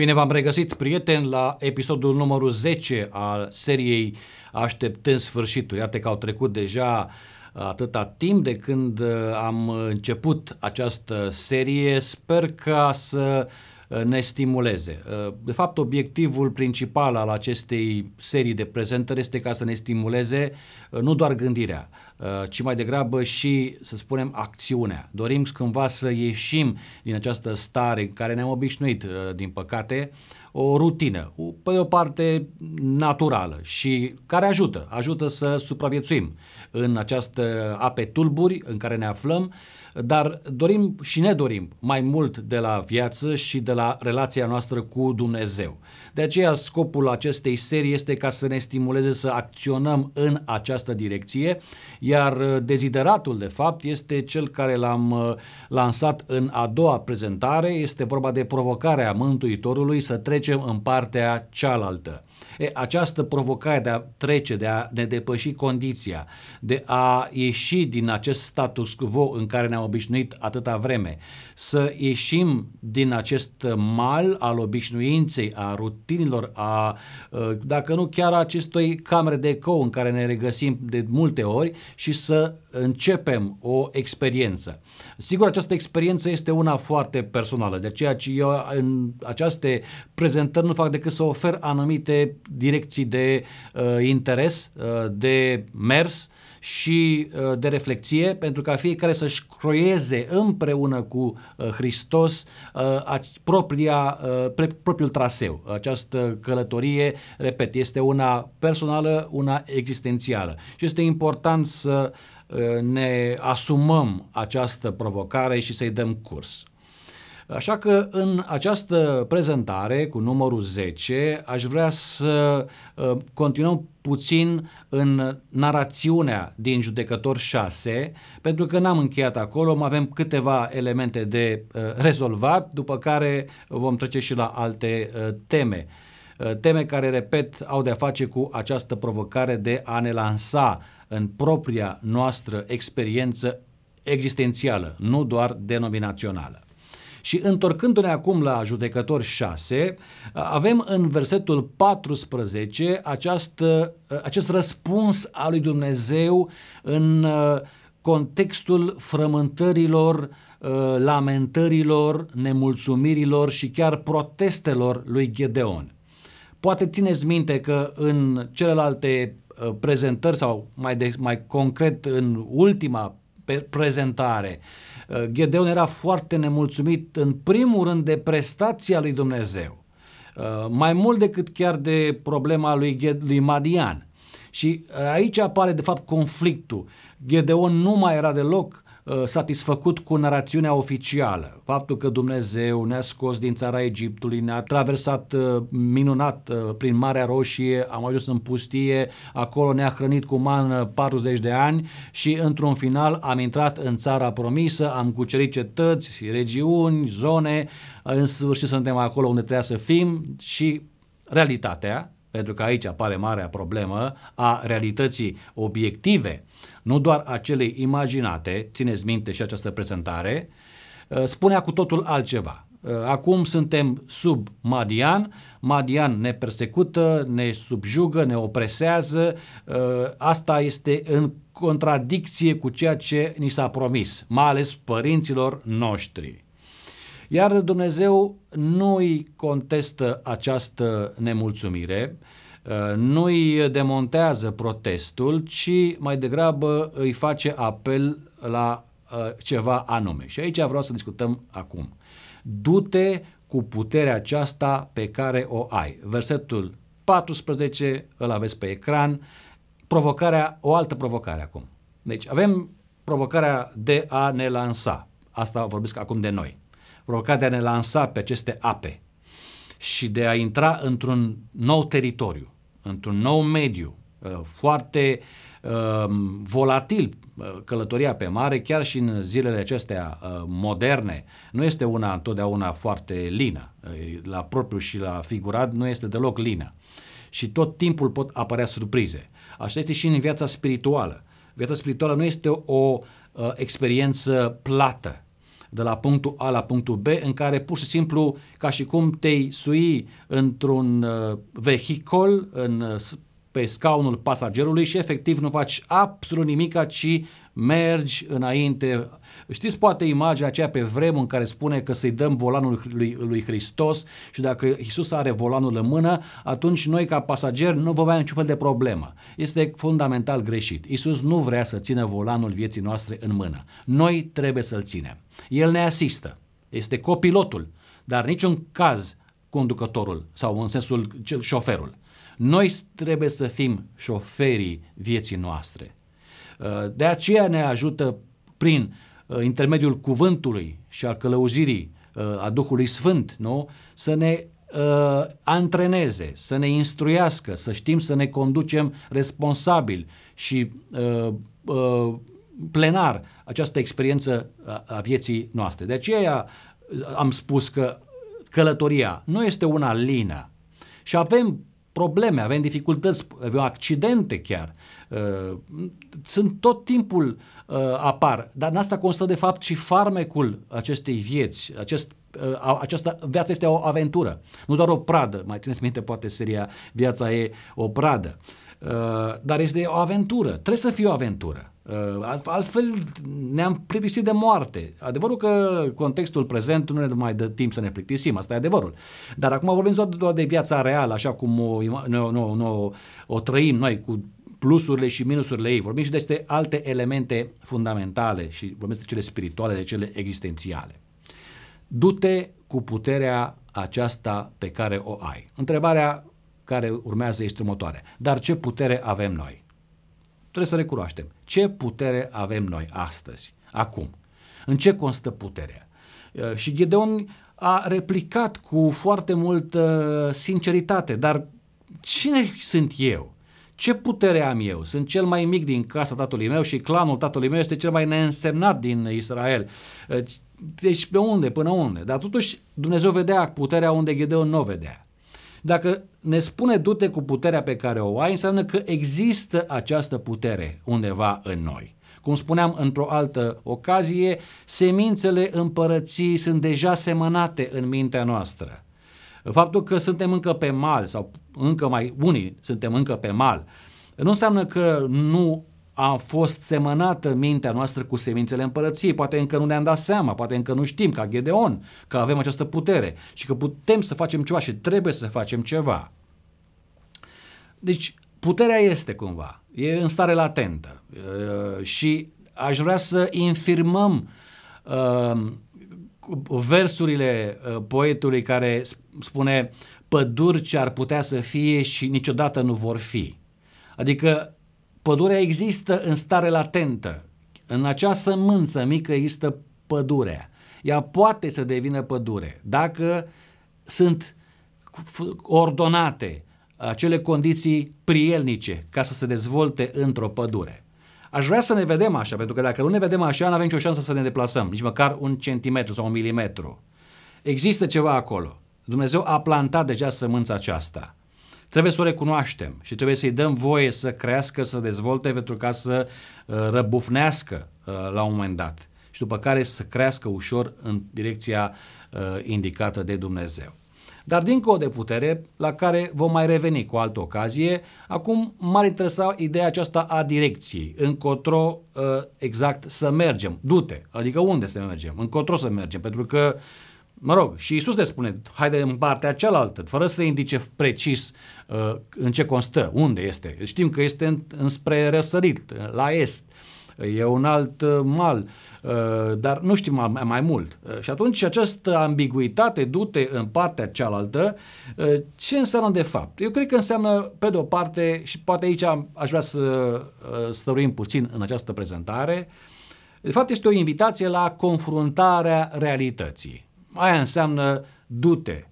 Bine v-am regăsit, prieteni, la episodul numărul 10 al seriei Așteptând sfârșitul. Iată că au trecut deja atâta timp de când uh, am început această serie. Sper ca să uh, ne stimuleze. Uh, de fapt, obiectivul principal al acestei serii de prezentări este ca să ne stimuleze nu doar gândirea, ci mai degrabă și, să spunem, acțiunea. Dorim cândva să ieșim din această stare în care ne-am obișnuit, din păcate, o rutină, pe de o parte naturală și care ajută, ajută să supraviețuim în această ape tulburi în care ne aflăm, dar dorim și ne dorim mai mult de la viață și de la relația noastră cu Dumnezeu. De aceea scopul acestei serii este ca să ne stimuleze să acționăm în această direcție, iar dezideratul de fapt este cel care l-am uh, lansat în a doua prezentare, este vorba de provocarea Mântuitorului să trecem în partea cealaltă. E, această provocare de a trece, de a ne depăși condiția, de a ieși din acest status quo în care ne-am obișnuit atâta vreme, să ieșim din acest mal al obișnuinței, a rutinilor, a, ă, dacă nu chiar acestui camere de ecou în care ne regăsim de multe ori și să începem o experiență. Sigur, această experiență este una foarte personală, de aceea ce eu în aceste prezentări nu fac decât să ofer anumite direcții de uh, interes, uh, de mers și uh, de reflexie, pentru ca fiecare să-și croieze împreună cu uh, Hristos uh, propria, uh, pre, propriul traseu. Această călătorie, repet, este una personală, una existențială. Și este important să uh, ne asumăm această provocare și să-i dăm curs. Așa că în această prezentare cu numărul 10 aș vrea să uh, continuăm puțin în narațiunea din Judecător 6, pentru că n-am încheiat acolo, mai avem câteva elemente de uh, rezolvat, după care vom trece și la alte uh, teme. Teme care, repet, au de-a face cu această provocare de a ne lansa în propria noastră experiență existențială, nu doar denominațională. Și întorcându-ne acum la judecători 6, avem în versetul 14 această, acest răspuns al lui Dumnezeu în uh, contextul frământărilor, uh, lamentărilor, nemulțumirilor și chiar protestelor lui Gedeon. Poate țineți minte că în celelalte uh, prezentări sau mai, de, mai concret în ultima prezentare, Uh, Gedeon era foarte nemulțumit în primul rând de prestația lui Dumnezeu, uh, mai mult decât chiar de problema lui, lui Madian. Și uh, aici apare de fapt conflictul. Gedeon nu mai era deloc Uh, satisfăcut cu narațiunea oficială. Faptul că Dumnezeu ne-a scos din țara Egiptului, ne-a traversat uh, minunat uh, prin Marea Roșie, am ajuns în pustie, acolo ne-a hrănit cu mană 40 de ani și într-un final am intrat în țara promisă, am cucerit cetăți, regiuni, zone, în sfârșit suntem acolo unde trebuia să fim și realitatea, pentru că aici apare marea problemă a realității obiective nu doar acelei imaginate, țineți minte și această prezentare, uh, spunea cu totul altceva. Uh, acum suntem sub Madian, Madian ne persecută, ne subjugă, ne opresează, uh, asta este în contradicție cu ceea ce ni s-a promis, mai ales părinților noștri. Iar Dumnezeu nu îi contestă această nemulțumire, Uh, nu îi demontează protestul, ci mai degrabă îi face apel la uh, ceva anume. Și aici vreau să discutăm acum. Du-te cu puterea aceasta pe care o ai. Versetul 14 îl aveți pe ecran. Provocarea, o altă provocare acum. Deci avem provocarea de a ne lansa. Asta vorbesc acum de noi. Provocarea de a ne lansa pe aceste ape și de a intra într-un nou teritoriu, într-un nou mediu uh, foarte um, volatil uh, călătoria pe mare, chiar și în zilele acestea uh, moderne, nu este una întotdeauna foarte lină. La propriu și la figurat nu este deloc lină. Și tot timpul pot apărea surprize. Așa este și în viața spirituală. Viața spirituală nu este o, o experiență plată de la punctul A la punctul B, în care pur și simplu, ca și cum te-ai sui într-un uh, vehicol, în, uh, pe scaunul pasagerului și efectiv nu faci absolut nimic, ci mergi înainte. Știți poate imaginea aceea pe vremuri în care spune că să-i dăm volanul lui, lui Hristos și dacă Isus are volanul în mână, atunci noi ca pasageri nu vom avea niciun fel de problemă. Este fundamental greșit. Isus nu vrea să țină volanul vieții noastre în mână. Noi trebuie să-l ținem. El ne asistă. Este copilotul, dar niciun caz conducătorul sau în sensul șoferul. Noi trebuie să fim șoferii vieții noastre. Uh, de aceea ne ajută prin uh, intermediul cuvântului și al călăuzirii uh, a Duhului Sfânt, nu? Să ne uh, antreneze, să ne instruiască, să știm să ne conducem responsabil și uh, uh, plenar această experiență a, a vieții noastre. De aceea am spus că călătoria nu este una lină și avem probleme, avem dificultăți, avem accidente chiar. Uh, sunt tot timpul uh, apar, dar în asta constă de fapt și farmecul acestei vieți. Acest, uh, această viață este o aventură, nu doar o pradă. Mai țineți minte poate seria Viața e o pradă. Dar este o aventură, trebuie să fie o aventură. Altfel ne-am plictisit de moarte. Adevărul că contextul prezent nu ne mai dă timp să ne plictisim, asta e adevărul. Dar acum vorbim doar de viața reală, așa cum o, no, no, no, o trăim noi cu plusurile și minusurile ei. Vorbim și despre alte elemente fundamentale și vorbim despre cele spirituale, de cele existențiale. Du-te cu puterea aceasta pe care o ai. Întrebarea care urmează este următoare. Dar ce putere avem noi? Trebuie să recunoaștem. Ce putere avem noi astăzi, acum? În ce constă puterea? Uh, și Gedeon a replicat cu foarte multă sinceritate, dar cine sunt eu? Ce putere am eu? Sunt cel mai mic din casa tatălui meu și clanul tatălui meu este cel mai neînsemnat din Israel. Deci pe unde, până unde? Dar totuși Dumnezeu vedea puterea unde Gedeon nu o vedea. Dacă ne spune du-te cu puterea pe care o ai, înseamnă că există această putere undeva în noi. Cum spuneam într-o altă ocazie, semințele împărății sunt deja semănate în mintea noastră. Faptul că suntem încă pe mal sau încă mai unii suntem încă pe mal, nu înseamnă că nu a fost semănată mintea noastră cu semințele împărăției. Poate încă nu ne-am dat seama, poate încă nu știm, ca Gedeon, că avem această putere și că putem să facem ceva și trebuie să facem ceva. Deci, puterea este cumva, e în stare latentă uh, și aș vrea să infirmăm uh, versurile uh, poetului care spune păduri ce ar putea să fie și niciodată nu vor fi. Adică pădurea există în stare latentă. În acea sămânță mică există pădurea. Ea poate să devină pădure dacă sunt ordonate acele condiții prielnice ca să se dezvolte într-o pădure. Aș vrea să ne vedem așa, pentru că dacă nu ne vedem așa, nu avem nicio șansă să ne deplasăm, nici măcar un centimetru sau un milimetru. Există ceva acolo. Dumnezeu a plantat deja sămânța aceasta. Trebuie să o recunoaștem și trebuie să-i dăm voie să crească, să dezvolte pentru ca să uh, răbufnească uh, la un moment dat și după care să crească ușor în direcția uh, indicată de Dumnezeu. Dar dincolo de putere, la care vom mai reveni cu altă ocazie, acum m-ar interesa ideea aceasta a direcției, încotro uh, exact să mergem, du-te, adică unde să mergem, încotro să mergem, pentru că Mă rog, și Isus ne spune, haide în partea cealaltă, fără să indice precis uh, în ce constă, unde este. Știm că este în, înspre răsărit, la est, e un alt uh, mal, uh, dar nu știm mai, mai mult. Uh, și atunci această ambiguitate, du-te în partea cealaltă, uh, ce înseamnă de fapt? Eu cred că înseamnă, pe de o parte, și poate aici aș vrea să uh, stăruim puțin în această prezentare, de fapt este o invitație la confruntarea realității Aia înseamnă du-te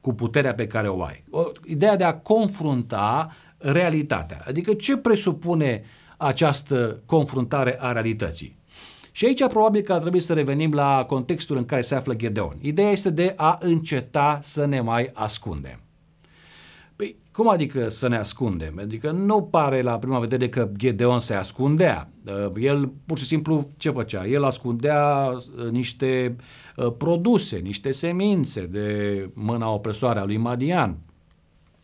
cu puterea pe care o ai. O, ideea de a confrunta realitatea. Adică ce presupune această confruntare a realității? Și aici probabil că ar trebui să revenim la contextul în care se află Gedeon. Ideea este de a înceta să ne mai ascundem. Păi, cum adică să ne ascundem? Adică nu pare la prima vedere că Gedeon se ascundea. Uh, el pur și simplu ce făcea? El ascundea uh, niște uh, produse, niște semințe de mâna opresoare a lui Madian.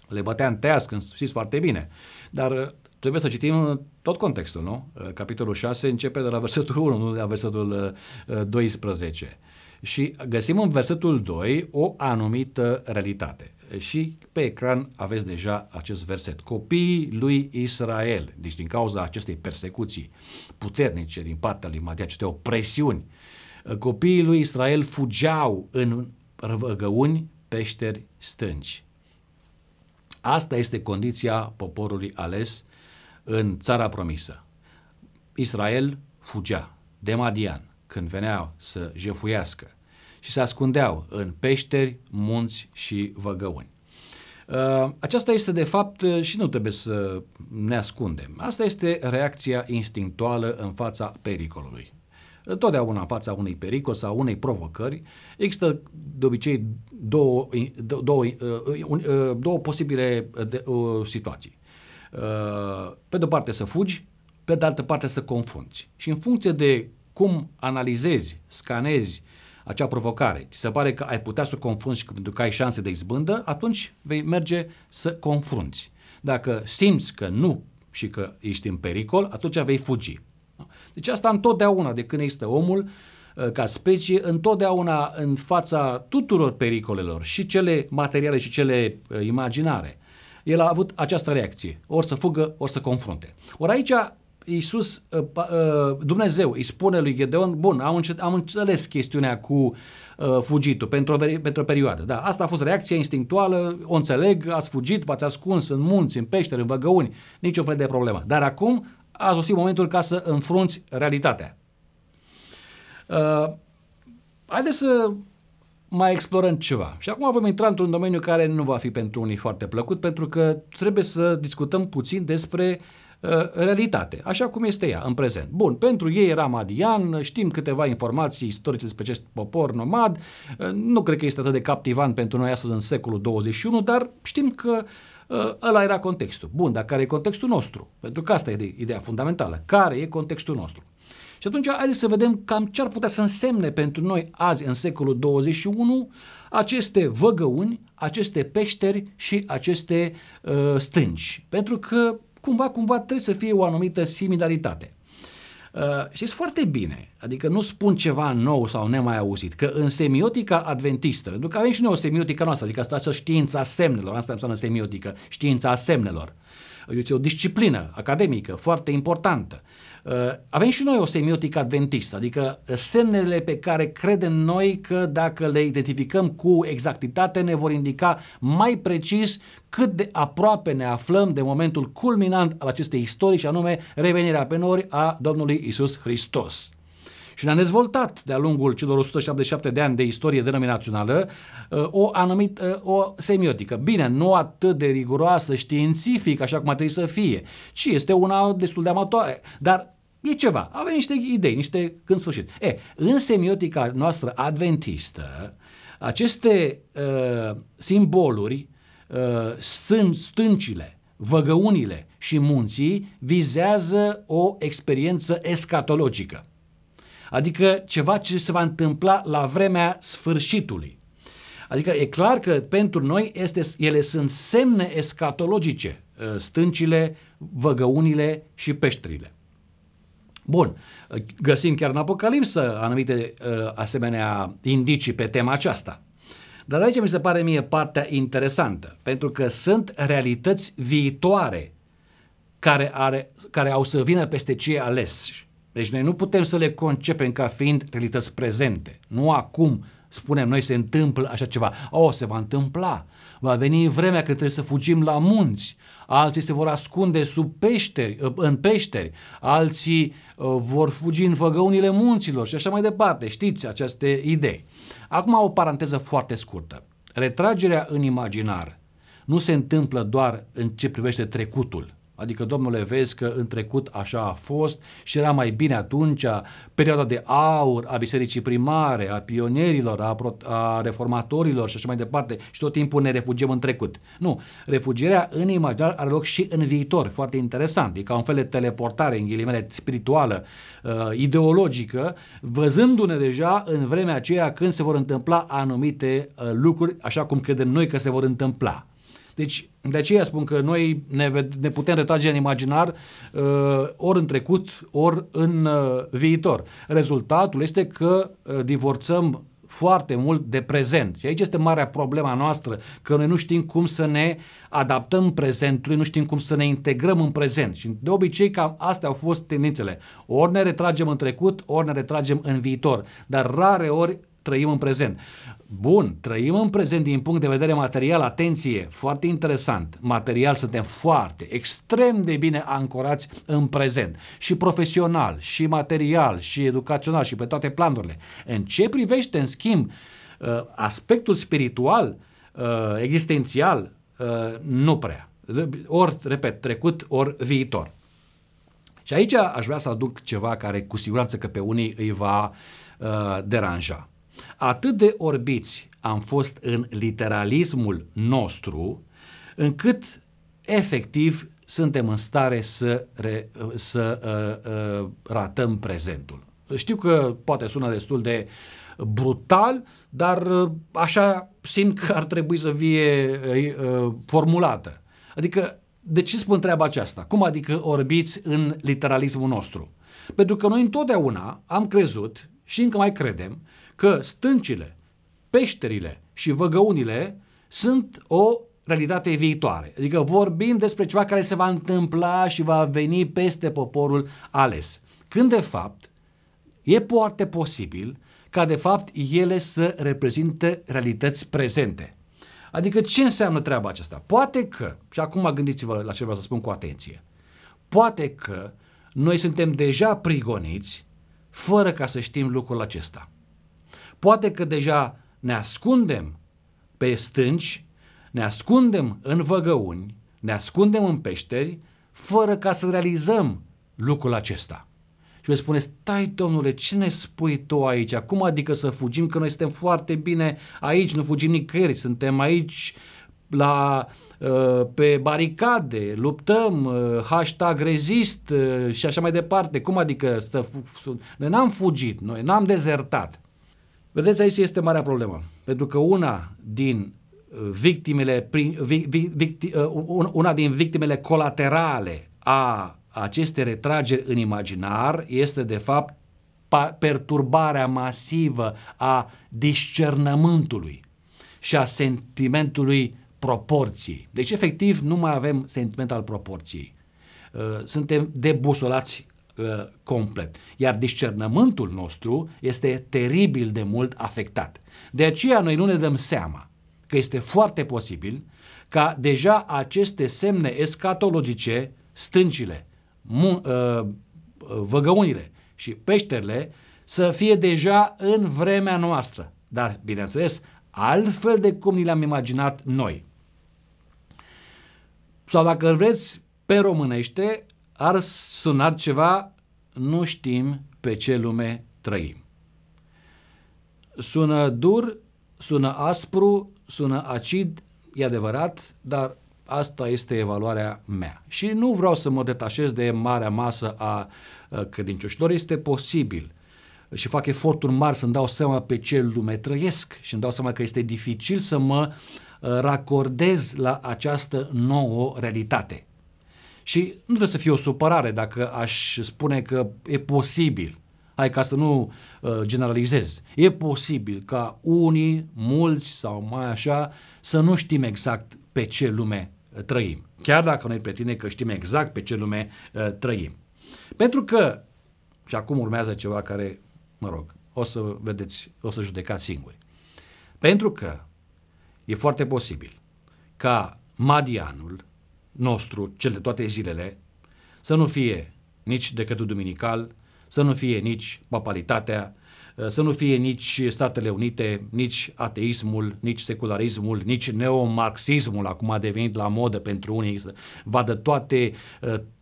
Le bătea în tească, știți foarte bine. Dar trebuie să citim tot contextul, nu? Capitolul 6 începe de la versetul 1, nu de la versetul 12. Și găsim în versetul 2 o anumită realitate și pe ecran aveți deja acest verset. Copiii lui Israel, deci din cauza acestei persecuții puternice din partea lui Madia, aceste opresiuni, copiii lui Israel fugeau în răvăgăuni, peșteri stânci. Asta este condiția poporului ales în țara promisă. Israel fugea de Madian când venea să jefuiască și se ascundeau în peșteri, munți și văgăuni. Uh, aceasta este de fapt uh, și nu trebuie să ne ascundem. Asta este reacția instinctuală în fața pericolului. Totdeauna în fața unui pericol sau unei provocări există de obicei două, două, uh, două posibile situații. Pe de o parte să fugi, pe de altă parte să confrunți. Și în funcție de cum analizezi, scanezi acea provocare, ți se pare că ai putea să o confrunți pentru că ai șanse de izbândă, atunci vei merge să confrunți. Dacă simți că nu și că ești în pericol, atunci vei fugi. Deci asta întotdeauna, de când există omul, ă, ca specie, întotdeauna în fața tuturor pericolelor, și cele materiale și cele ă, imaginare, el a avut această reacție, ori să fugă, ori să confrunte. Ori aici Iisus, uh, uh, Dumnezeu îi spune lui Gedeon, bun, am, am înțeles chestiunea cu uh, fugitul pentru o, pentru o perioadă. Da, asta a fost reacția instinctuală, o înțeleg, ați fugit, v-ați ascuns în munți, în peșteri, în văgăuni, nicio fel de problemă. Dar acum a sosit momentul ca să înfrunți realitatea. Uh, haideți să mai explorăm ceva. Și acum vom intra într-un domeniu care nu va fi pentru unii foarte plăcut, pentru că trebuie să discutăm puțin despre Uh, realitate, așa cum este ea în prezent. Bun, pentru ei era Madian, știm câteva informații istorice despre acest popor nomad, uh, nu cred că este atât de captivant pentru noi astăzi în secolul 21, dar știm că uh, ăla era contextul. Bun, dar care e contextul nostru? Pentru că asta e ideea fundamentală. Care e contextul nostru? Și atunci haideți să vedem cam ce ar putea să însemne pentru noi azi în secolul 21 aceste văgăuni, aceste peșteri și aceste uh, stânci. Pentru că cumva, cumva trebuie să fie o anumită similaritate. Uh, știți foarte bine, adică nu spun ceva nou sau nemai auzit, că în semiotica adventistă, pentru că avem și noi o semiotică noastră, adică asta știința semnelor, asta înseamnă semiotică, știința semnelor. Este o disciplină academică foarte importantă. Uh, avem și noi o semiotică adventistă, adică semnele pe care credem noi că dacă le identificăm cu exactitate ne vor indica mai precis cât de aproape ne aflăm de momentul culminant al acestei istorii și anume revenirea pe nori a Domnului Isus Hristos și ne-a dezvoltat de-a lungul celor 177 de ani de istorie denominațională uh, o anumită uh, o semiotică. Bine, nu atât de riguroasă științific, așa cum ar trebui să fie, ci este una destul de amatoare, dar E ceva, avem niște idei, niște când sfârșit. E, în semiotica noastră adventistă, aceste uh, simboluri, uh, sunt stâncile, văgăunile și munții, vizează o experiență escatologică. Adică ceva ce se va întâmpla la vremea sfârșitului. Adică e clar că pentru noi este, ele sunt semne escatologice, uh, stâncile, văgăunile și peșterile. Bun, găsim chiar în Apocalipsă anumite uh, asemenea indicii pe tema aceasta. Dar aici mi se pare mie partea interesantă, pentru că sunt realități viitoare care, are, care au să vină peste cei aleși. Deci noi nu putem să le concepem ca fiind realități prezente. Nu acum spunem noi se întâmplă așa ceva. O, oh, se va întâmpla. Va veni vremea când trebuie să fugim la munți. Alții se vor ascunde sub peșteri, uh, în peșteri. Alții uh, vor fugi în făgăunile munților și așa mai departe. Știți aceste idei. Acum o paranteză foarte scurtă. Retragerea în imaginar nu se întâmplă doar în ce privește trecutul, Adică, domnule, vezi că în trecut așa a fost și era mai bine atunci, perioada de aur a bisericii primare, a pionierilor, a, pro- a reformatorilor și așa mai departe și tot timpul ne refugiem în trecut. Nu, refugierea în imaginar are loc și în viitor, foarte interesant. E ca un fel de teleportare, în ghilimele, spirituală, uh, ideologică, văzându-ne deja în vremea aceea când se vor întâmpla anumite uh, lucruri, așa cum credem noi că se vor întâmpla. Deci, de aceea spun că noi ne, ne putem retrage în imaginar uh, ori în trecut, ori în uh, viitor. Rezultatul este că uh, divorțăm foarte mult de prezent. Și aici este marea problema noastră, că noi nu știm cum să ne adaptăm prezentului, nu știm cum să ne integrăm în prezent. Și de obicei cam astea au fost tendințele. Ori ne retragem în trecut, ori ne retragem în viitor. Dar rare ori trăim în prezent. Bun, trăim în prezent din punct de vedere material, atenție, foarte interesant. Material suntem foarte, extrem de bine ancorați în prezent. Și profesional, și material, și educațional, și pe toate planurile. În ce privește, în schimb, uh, aspectul spiritual, uh, existențial, uh, nu prea. Ori, repet, trecut, ori viitor. Și aici aș vrea să aduc ceva care cu siguranță că pe unii îi va uh, deranja. Atât de orbiți am fost în literalismul nostru, încât efectiv suntem în stare să, re, să uh, uh, ratăm prezentul. Știu că poate sună destul de brutal, dar uh, așa simt că ar trebui să fie uh, formulată. Adică, de ce spun treaba aceasta? Cum adică orbiți în literalismul nostru? Pentru că noi întotdeauna am crezut și încă mai credem că stâncile, peșterile și văgăunile sunt o realitate viitoare. Adică vorbim despre ceva care se va întâmpla și va veni peste poporul ales. Când de fapt e foarte posibil ca de fapt ele să reprezinte realități prezente. Adică ce înseamnă treaba aceasta? Poate că, și acum gândiți-vă la ce vreau să spun cu atenție, poate că noi suntem deja prigoniți fără ca să știm lucrul acesta. Poate că deja ne ascundem pe stânci, ne ascundem în văgăuni, ne ascundem în peșteri, fără ca să realizăm lucrul acesta. Și vei spune, stai domnule, ce ne spui tu aici? Cum adică să fugim? Că noi suntem foarte bine aici, nu fugim nicăieri, suntem aici la, uh, pe baricade, luptăm, uh, hashtag rezist uh, și așa mai departe. Cum adică să... Noi n-am fugit, noi n-am dezertat. Vedeți, aici este marea problemă. Pentru că una din uh, victimele, uh, una din victimele colaterale a acestei retrageri în imaginar este de fapt perturbarea masivă a discernământului și a sentimentului proporției. Deci, efectiv, nu mai avem sentiment al proporției. Uh, suntem debusolați uh, complet. Iar discernământul nostru este teribil de mult afectat. De aceea noi nu ne dăm seama că este foarte posibil ca deja aceste semne escatologice, stâncile, mu- uh, văgăunile și peșterile, să fie deja în vremea noastră. Dar, bineînțeles, altfel de cum ni le-am imaginat noi. Sau dacă vreți, pe românește, ar suna ceva nu știm pe ce lume trăim. Sună dur, sună aspru, sună acid, e adevărat, dar asta este evaluarea mea. Și nu vreau să mă detașez de marea masă a credincioșilor, este posibil și fac eforturi mari să-mi dau seama pe ce lume trăiesc și îmi dau seama că este dificil să mă racordez la această nouă realitate. Și nu trebuie să fie o supărare dacă aș spune că e posibil, hai ca să nu uh, generalizez, e posibil ca unii, mulți sau mai așa, să nu știm exact pe ce lume uh, trăim. Chiar dacă noi pretinde că știm exact pe ce lume uh, trăim. Pentru că, și acum urmează ceva care, mă rog, o să vedeți, o să judecați singuri. Pentru că e foarte posibil ca Madianul nostru, cel de toate zilele, să nu fie nici decretul duminical, să nu fie nici papalitatea, să nu fie nici Statele Unite, nici ateismul, nici secularismul, nici neomarxismul, acum a devenit la modă pentru unii, să vadă toate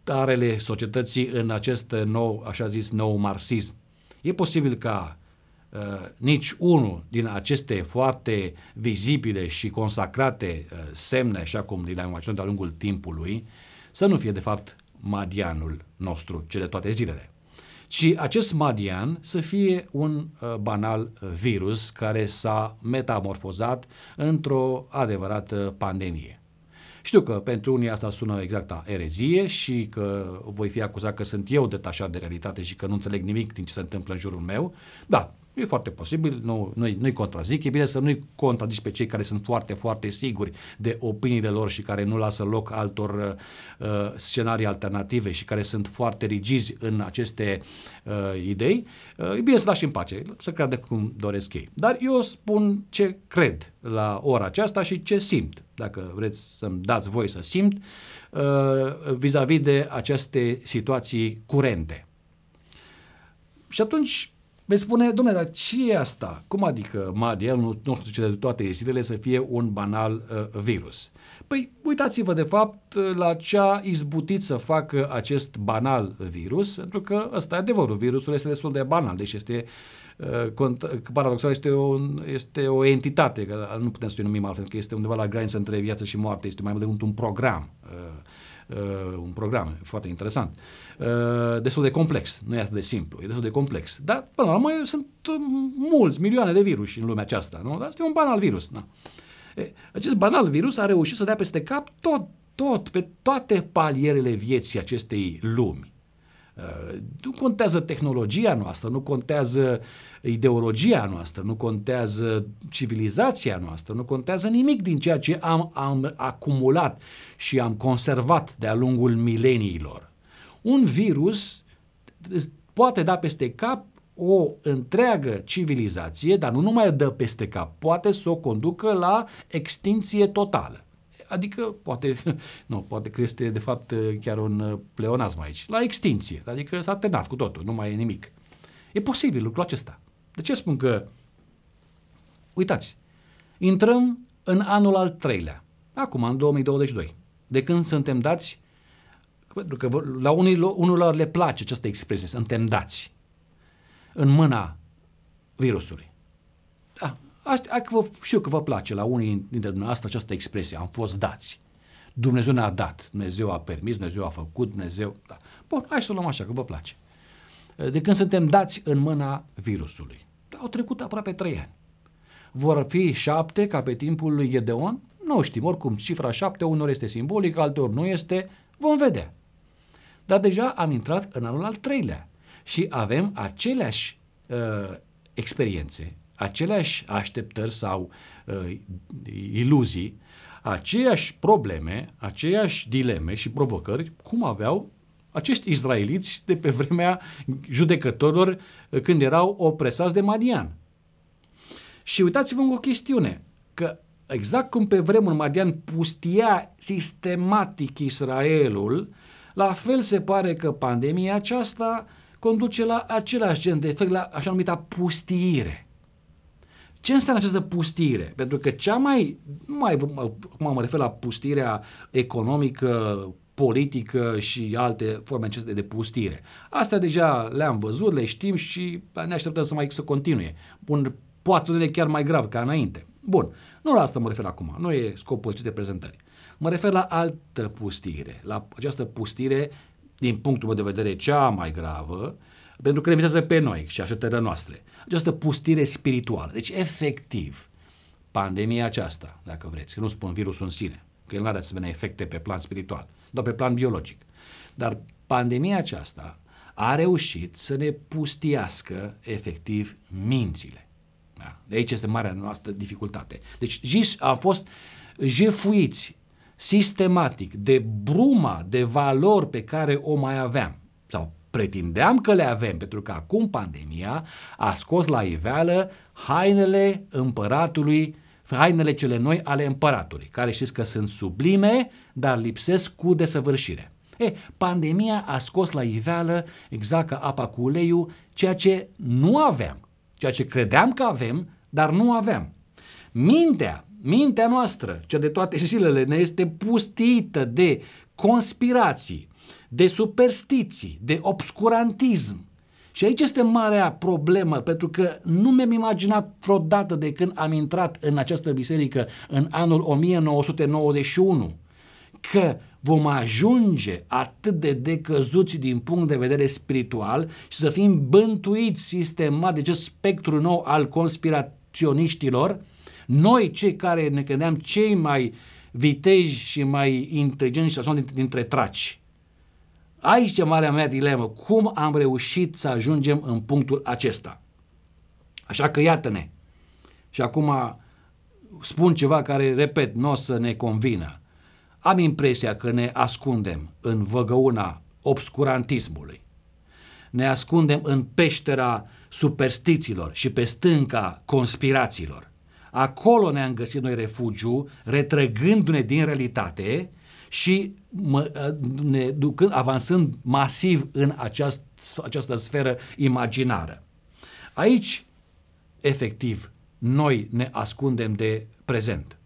tarele societății în acest nou, așa zis, nou marxism. E posibil ca uh, nici unul din aceste foarte vizibile și consacrate uh, semne, așa cum le-am imaginat de-a lungul timpului, să nu fie de fapt madianul nostru, cel de toate zilele, ci acest madian să fie un uh, banal uh, virus care s-a metamorfozat într-o adevărată pandemie. Știu că pentru unii asta sună exact a erezie și că voi fi acuzat că sunt eu detașat de realitate și că nu înțeleg nimic din ce se întâmplă în jurul meu. Da, E foarte posibil, nu, nu-i, nu-i contrazic, e bine să nu-i contrazici pe cei care sunt foarte, foarte siguri de opiniile lor și care nu lasă loc altor uh, scenarii alternative și care sunt foarte rigizi în aceste uh, idei. Uh, e bine să lași în pace, să creadă cum doresc ei. Dar eu spun ce cred la ora aceasta și ce simt, dacă vreți să-mi dați voi să simt, uh, vis-a-vis de aceste situații curente. Și atunci Vei spune, domnule, dar ce e asta? Cum adică Madia, nu, nu știu ce de toate zilele, să fie un banal uh, virus? Păi uitați-vă de fapt la ce a izbutit să facă acest banal virus, pentru că ăsta e adevărul, virusul este destul de banal, deci este uh, paradoxal este o, este o entitate, că nu putem să o numim altfel, că este undeva la graniță între viață și moarte, este mai mult un program. Uh, uh, un program foarte interesant, uh, destul de complex, nu e atât de simplu, e destul de complex. Dar, până la urmă, sunt uh, mulți, milioane de virus în lumea aceasta, nu? Dar este un banal virus, da. E, acest banal virus a reușit să dea peste cap tot, tot, pe toate palierele vieții acestei lumi. Uh, nu contează tehnologia noastră, nu contează ideologia noastră, nu contează civilizația noastră, nu contează nimic din ceea ce am, am acumulat și am conservat de-a lungul mileniilor. Un virus poate da peste cap o întreagă civilizație, dar nu numai dă peste cap, poate să o conducă la extinție totală. Adică, poate, nu, poate că este de fapt chiar un pleonasm aici, la extinție, adică s-a terminat cu totul, nu mai e nimic. E posibil lucrul acesta. De ce spun că, uitați, intrăm în anul al treilea, acum, în 2022, de când suntem dați, pentru că la unii, unul le place această expresie, suntem dați în mâna virusului. Da, Asta, că vă, știu că vă place la unii dintre dumneavoastră această expresie, am fost dați. Dumnezeu ne-a dat, Dumnezeu a permis, Dumnezeu a făcut, Dumnezeu... Da. Bun, hai să o luăm așa, că vă place. De când suntem dați în mâna virusului. Au trecut aproape trei ani. Vor fi șapte, ca pe timpul lui Gedeon? Nu știm, oricum, cifra șapte unor este simbolică, alteori nu este, vom vedea. Dar deja am intrat în anul al treilea și avem aceleași uh, experiențe, aceleași așteptări sau uh, iluzii, aceeași probleme, aceeași dileme și provocări, cum aveau acești izraeliți de pe vremea judecătorilor uh, când erau opresați de Madian. Și uitați-vă în o chestiune, că exact cum pe vremuri Madian pustia sistematic Israelul, la fel se pare că pandemia aceasta conduce la același gen de efect, la așa numita pustiire. Ce înseamnă această pustire? Pentru că cea mai, nu mai, acum mă refer la pustirea economică, politică și alte forme aceste de pustire. Astea deja le-am văzut, le știm și ne așteptăm să mai să continue. Bun, poate unele chiar mai grav ca înainte. Bun, nu la asta mă refer acum, nu e scopul acestei prezentări. Mă refer la altă pustire, la această pustire, din punctul meu de vedere, cea mai gravă, pentru că ne vizează pe noi și așteptările noastre. Această pustire spirituală. Deci, efectiv, pandemia aceasta, dacă vreți, că nu spun virusul în sine, că el nu are asemenea efecte pe plan spiritual, doar pe plan biologic. Dar pandemia aceasta a reușit să ne pustiască efectiv mințile. Da? De aici este marea noastră dificultate. Deci jis, am fost jefuiți sistematic de bruma de valori pe care o mai aveam sau pretindeam că le avem, pentru că acum pandemia a scos la iveală hainele împăratului, hainele cele noi ale împăratului, care știți că sunt sublime, dar lipsesc cu desăvârșire. E, pandemia a scos la iveală, exact ca apa cu uleiul, ceea ce nu aveam, ceea ce credeam că avem, dar nu aveam. Mintea, mintea noastră, cea de toate zilele, ne este pustită de conspirații, de superstiții, de obscurantism. Și aici este marea problemă, pentru că nu mi-am imaginat vreodată de când am intrat în această biserică în anul 1991 că vom ajunge atât de decăzuți din punct de vedere spiritual și să fim bântuiți sistemat de acest spectru nou al conspiraționiștilor, noi cei care ne credeam cei mai viteji și mai inteligenți și dintre, dintre traci. Aici e marea mea dilemă. Cum am reușit să ajungem în punctul acesta? Așa că iată-ne. Și acum spun ceva care, repet, nu o să ne convină. Am impresia că ne ascundem în văgăuna obscurantismului. Ne ascundem în peștera superstițiilor și pe stânca conspirațiilor. Acolo ne-am găsit noi refugiu, retrăgându-ne din realitate și mă, ne ducând, avansând masiv în aceast, această sferă imaginară. Aici, efectiv, noi ne ascundem de prezent.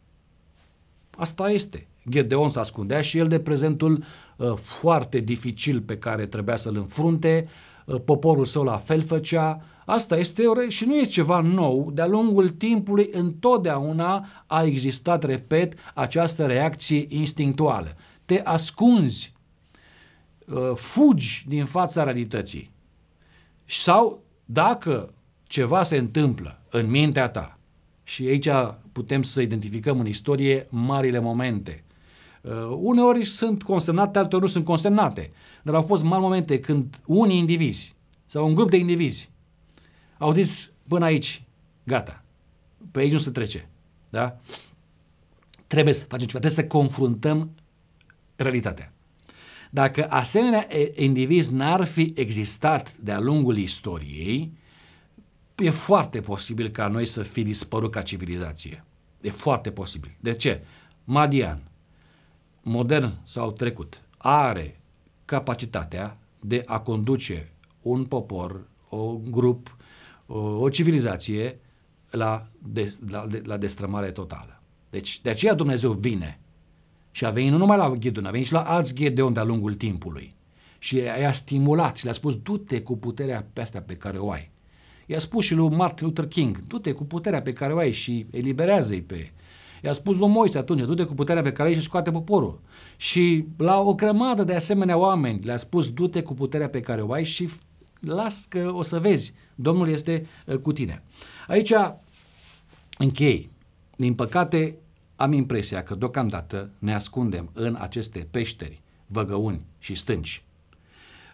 Asta este. Gedeon se ascundea și el de prezentul uh, foarte dificil pe care trebuia să-l înfrunte, uh, poporul său la fel făcea, Asta este o și nu e ceva nou. De-a lungul timpului întotdeauna a existat, repet, această reacție instinctuală. Te ascunzi, uh, fugi din fața realității. Sau dacă ceva se întâmplă în mintea ta, și aici putem să identificăm în istorie marile momente. Uh, uneori sunt consemnate, alteori nu sunt consemnate, dar au fost mari momente când unii indivizi sau un grup de indivizi au zis până aici, gata, pe aici nu se trece. Da? Trebuie să facem ceva, trebuie să confruntăm realitatea. Dacă asemenea indivizi n-ar fi existat de-a lungul istoriei, e foarte posibil ca noi să fi dispărut ca civilizație. E foarte posibil. De ce? Madian, modern sau trecut, are capacitatea de a conduce un popor, un grup, o civilizație la, de, la, la destrămare totală. Deci de aceea Dumnezeu vine și a venit nu numai la Ghidon, a venit și la alți Gedeon de-a lungul timpului. Și i-a stimulat și le-a spus, du-te cu puterea pe astea pe care o ai. I-a spus și lui Martin Luther King, du-te cu puterea pe care o ai și eliberează-i pe I-a spus lui Moise atunci, du-te cu puterea pe care ai și scoate poporul. Și la o grămadă de asemenea oameni le-a spus, du-te cu puterea pe care o ai și las că o să vezi, Domnul este uh, cu tine. Aici închei. Din păcate, am impresia că deocamdată ne ascundem în aceste peșteri, văgăuni și stânci.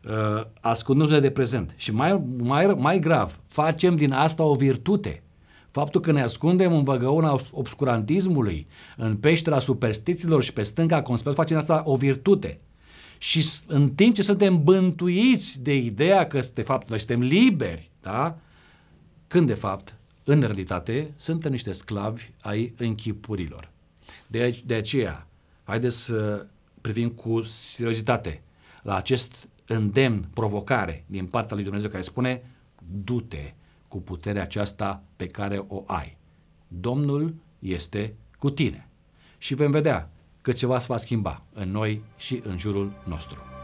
Uh, ascundându-ne de prezent. Și mai, mai, mai grav, facem din asta o virtute. Faptul că ne ascundem în văgăuna obscurantismului, în peștera superstițiilor și pe stânga conspirației, facem asta o virtute. Și în timp ce suntem bântuiți de ideea că, de fapt, noi suntem liberi, da? când, de fapt, în realitate, suntem niște sclavi ai închipurilor. De, de aceea, haideți să privim cu seriozitate la acest îndemn, provocare din partea lui Dumnezeu care spune du-te cu puterea aceasta pe care o ai. Domnul este cu tine. Și vom vedea că ceva se va schimba în noi și în jurul nostru.